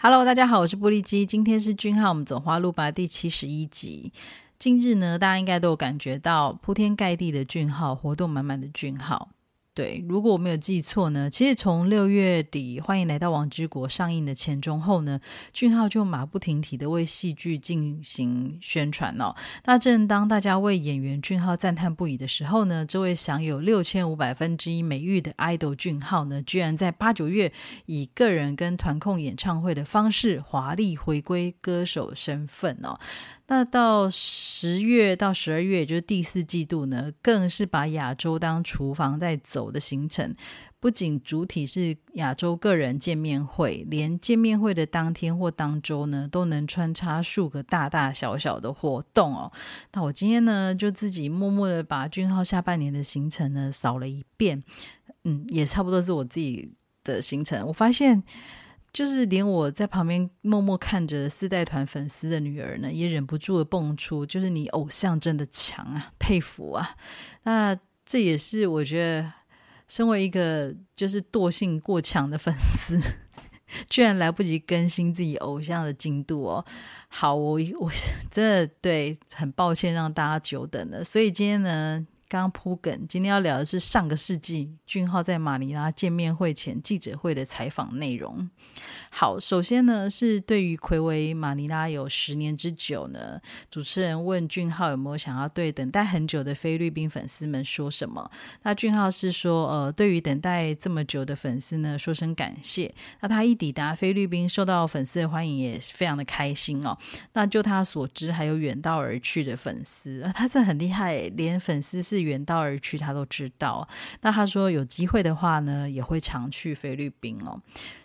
Hello，大家好，我是玻璃鸡，今天是俊浩，我们走花路吧第七十一集。近日呢，大家应该都有感觉到铺天盖地的俊浩，活动满满的俊浩。对，如果我没有记错呢，其实从六月底《欢迎来到王之国》上映的前中后呢，俊浩就马不停蹄的为戏剧进行宣传哦。那正当大家为演员俊浩赞叹不已的时候呢，这位享有六千五百分之一美誉的 idol 俊浩呢，居然在八九月以个人跟团控演唱会的方式华丽回归歌手身份哦。那到十月到十二月，就是第四季度呢，更是把亚洲当厨房在走的行程。不仅主体是亚洲个人见面会，连见面会的当天或当周呢，都能穿插数个大大小小的活动哦。那我今天呢，就自己默默的把俊浩下半年的行程呢扫了一遍，嗯，也差不多是我自己的行程。我发现。就是连我在旁边默默看着四代团粉丝的女儿呢，也忍不住的蹦出，就是你偶像真的强啊，佩服啊！那这也是我觉得，身为一个就是惰性过强的粉丝，居然来不及更新自己偶像的进度哦。好，我我真的对很抱歉让大家久等了，所以今天呢。刚铺梗，今天要聊的是上个世纪俊浩在马尼拉见面会前记者会的采访内容。好，首先呢是对于魁为马尼拉有十年之久呢，主持人问俊浩有没有想要对等待很久的菲律宾粉丝们说什么？那俊浩是说，呃，对于等待这么久的粉丝呢，说声感谢。那他一抵达菲律宾，受到粉丝的欢迎，也非常的开心哦。那就他所知，还有远道而去的粉丝，他这很厉害，连粉丝是。远道而去，他都知道。那他说有机会的话呢，也会常去菲律宾哦。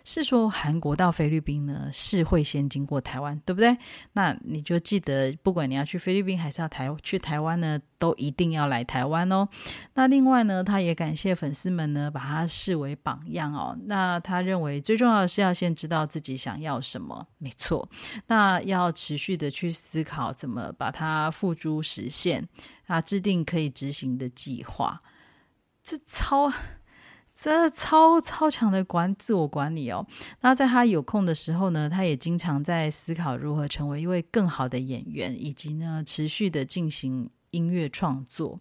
是说韩国到菲律宾呢，是会先经过台湾，对不对？那你就记得，不管你要去菲律宾还是要台去台湾呢，都一定要来台湾哦。那另外呢，他也感谢粉丝们呢，把他视为榜样哦。那他认为最重要的是要先知道自己想要什么，没错。那要持续的去思考怎么把它付诸实现。啊，制定可以执行的计划，这超这超超强的管自我管理哦。那在他有空的时候呢，他也经常在思考如何成为一位更好的演员，以及呢持续的进行音乐创作。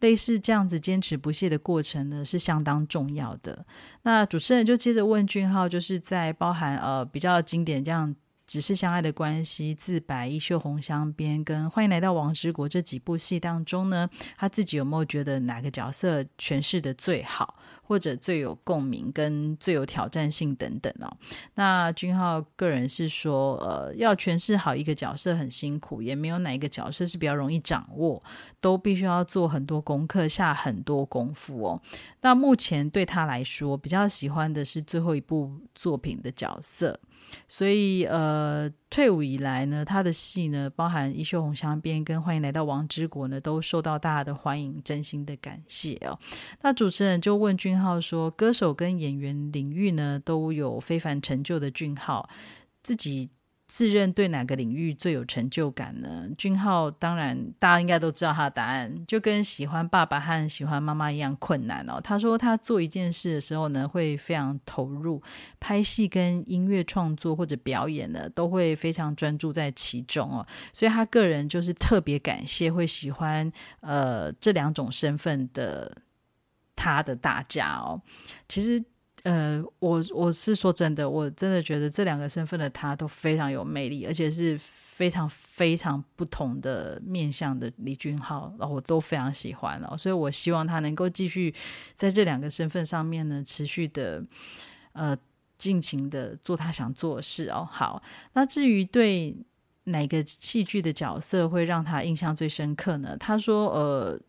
类似这样子坚持不懈的过程呢，是相当重要的。那主持人就接着问俊浩，就是在包含呃比较经典这样。只是相爱的关系、自白、衣袖红镶边跟欢迎来到王之国这几部戏当中呢，他自己有没有觉得哪个角色诠释的最好，或者最有共鸣跟最有挑战性等等哦？那君浩个人是说，呃，要诠释好一个角色很辛苦，也没有哪一个角色是比较容易掌握，都必须要做很多功课、下很多功夫哦。那目前对他来说，比较喜欢的是最后一部作品的角色。所以，呃，退伍以来呢，他的戏呢，包含《一袖红香边》跟《欢迎来到王之国》呢，都受到大家的欢迎，真心的感谢哦。那主持人就问君浩说：“歌手跟演员领域呢，都有非凡成就的俊浩，自己。”自认对哪个领域最有成就感呢？俊浩当然，大家应该都知道他的答案，就跟喜欢爸爸和喜欢妈妈一样困难哦。他说他做一件事的时候呢，会非常投入，拍戏跟音乐创作或者表演呢，都会非常专注在其中哦。所以他个人就是特别感谢会喜欢呃这两种身份的他的大家哦。其实。呃，我我是说真的，我真的觉得这两个身份的他都非常有魅力，而且是非常非常不同的面向的李俊浩，然后我都非常喜欢哦，所以我希望他能够继续在这两个身份上面呢，持续的呃尽情的做他想做的事哦。好，那至于对哪个戏剧的角色会让他印象最深刻呢？他说，呃，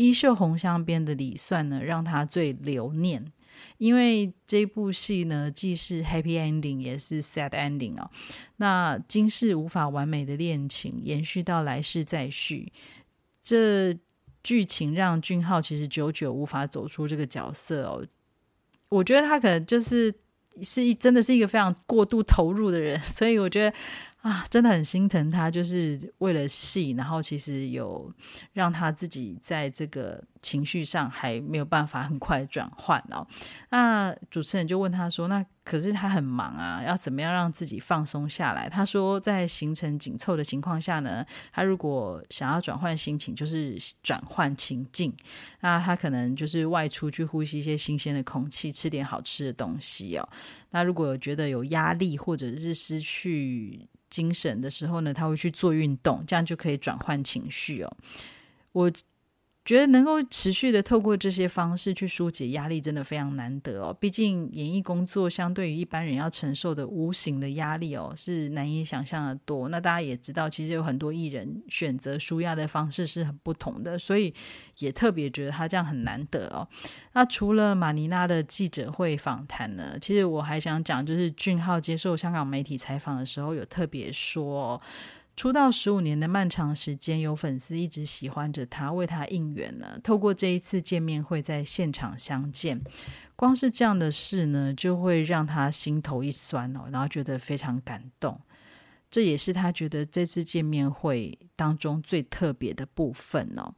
衣袖红镶边的李算呢，让他最留念。因为这部戏呢，既是 happy ending，也是 sad ending 哦。那今世无法完美的恋情，延续到来世再续，这剧情让俊浩其实久久无法走出这个角色哦。我觉得他可能就是是一真的是一个非常过度投入的人，所以我觉得啊，真的很心疼他，就是为了戏，然后其实有让他自己在这个。情绪上还没有办法很快转换哦。那主持人就问他说：“那可是他很忙啊，要怎么样让自己放松下来？”他说：“在行程紧凑的情况下呢，他如果想要转换心情，就是转换情境。那他可能就是外出去呼吸一些新鲜的空气，吃点好吃的东西哦。那如果觉得有压力或者是失去精神的时候呢，他会去做运动，这样就可以转换情绪哦。我。”觉得能够持续的透过这些方式去疏解压力，真的非常难得哦。毕竟演艺工作相对于一般人要承受的无形的压力哦，是难以想象的多。那大家也知道，其实有很多艺人选择舒压的方式是很不同的，所以也特别觉得他这样很难得哦。那除了马尼拉的记者会访谈呢，其实我还想讲，就是俊浩接受香港媒体采访的时候，有特别说。出道十五年的漫长时间，有粉丝一直喜欢着他，为他应援呢。透过这一次见面会，在现场相见，光是这样的事呢，就会让他心头一酸哦，然后觉得非常感动。这也是他觉得这次见面会当中最特别的部分哦。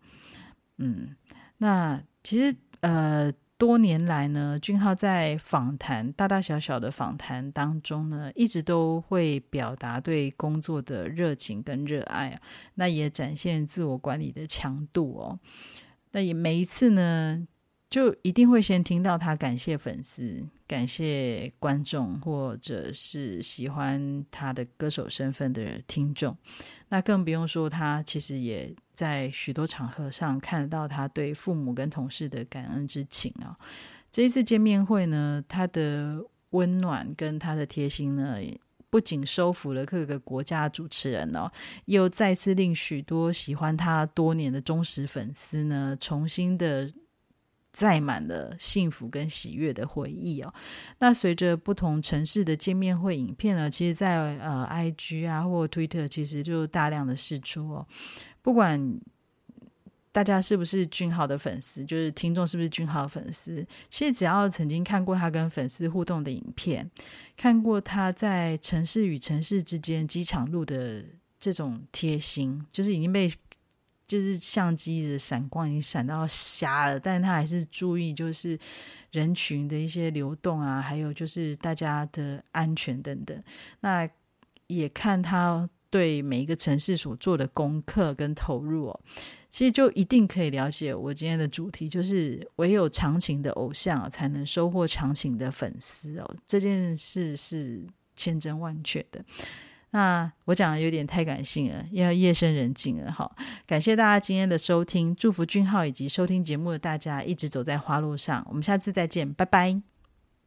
嗯，那其实呃。多年来呢，俊浩在访谈大大小小的访谈当中呢，一直都会表达对工作的热情跟热爱，那也展现自我管理的强度哦。那也每一次呢。就一定会先听到他感谢粉丝、感谢观众，或者是喜欢他的歌手身份的听众。那更不用说，他其实也在许多场合上看到他对父母跟同事的感恩之情啊。这一次见面会呢，他的温暖跟他的贴心呢，不仅收服了各个国家主持人哦，又再次令许多喜欢他多年的忠实粉丝呢，重新的。载满了幸福跟喜悦的回忆哦。那随着不同城市的见面会影片呢，其实，在呃，IG 啊或 Twitter，其实就大量的释出哦。不管大家是不是俊豪的粉丝，就是听众是不是俊豪粉丝，其实只要曾经看过他跟粉丝互动的影片，看过他在城市与城市之间机场路的这种贴心，就是已经被。就是相机的闪光已经闪到瞎了，但是他还是注意，就是人群的一些流动啊，还有就是大家的安全等等。那也看他对每一个城市所做的功课跟投入哦，其实就一定可以了解我今天的主题，就是唯有长情的偶像才能收获长情的粉丝哦，这件事是千真万确的。那我讲的有点太感性了，因为夜深人静了。哈，感谢大家今天的收听，祝福君浩以及收听节目的大家一直走在花路上。我们下次再见，拜拜。